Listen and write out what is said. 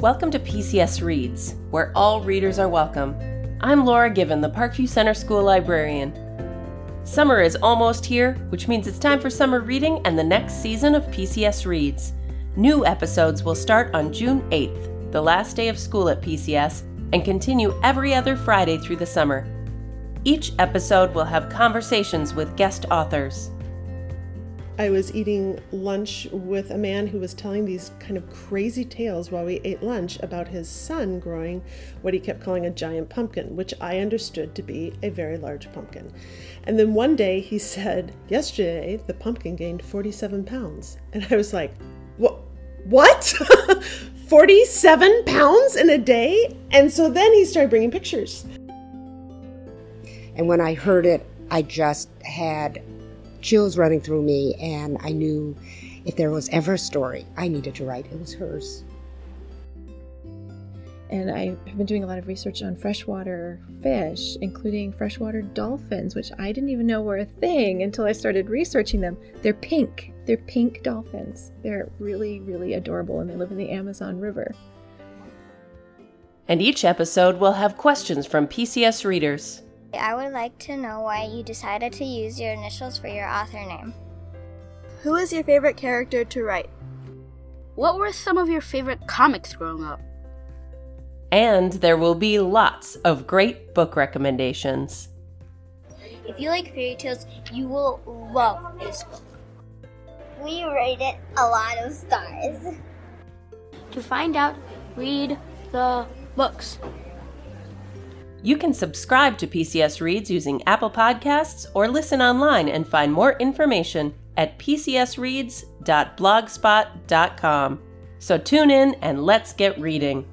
Welcome to PCS Reads, where all readers are welcome. I'm Laura Given, the Parkview Center School librarian. Summer is almost here, which means it's time for summer reading and the next season of PCS Reads. New episodes will start on June 8th, the last day of school at PCS, and continue every other Friday through the summer. Each episode will have conversations with guest authors. I was eating lunch with a man who was telling these kind of crazy tales while we ate lunch about his son growing what he kept calling a giant pumpkin, which I understood to be a very large pumpkin. And then one day he said, Yesterday the pumpkin gained 47 pounds. And I was like, What? What? 47 pounds in a day? And so then he started bringing pictures. And when I heard it, I just had chills running through me, and I knew if there was ever a story I needed to write, it was hers. And I have been doing a lot of research on freshwater fish, including freshwater dolphins, which I didn't even know were a thing until I started researching them. They're pink. They're pink dolphins. They're really, really adorable, and they live in the Amazon River. And each episode will have questions from PCS readers. I would like to know why you decided to use your initials for your author name. Who is your favorite character to write? What were some of your favorite comics growing up? And there will be lots of great book recommendations. If you like fairy tales, you will love this book. We rate it a lot of stars. To find out, read the books. You can subscribe to PCS Reads using Apple Podcasts or listen online and find more information at pcsreads.blogspot.com. So tune in and let's get reading.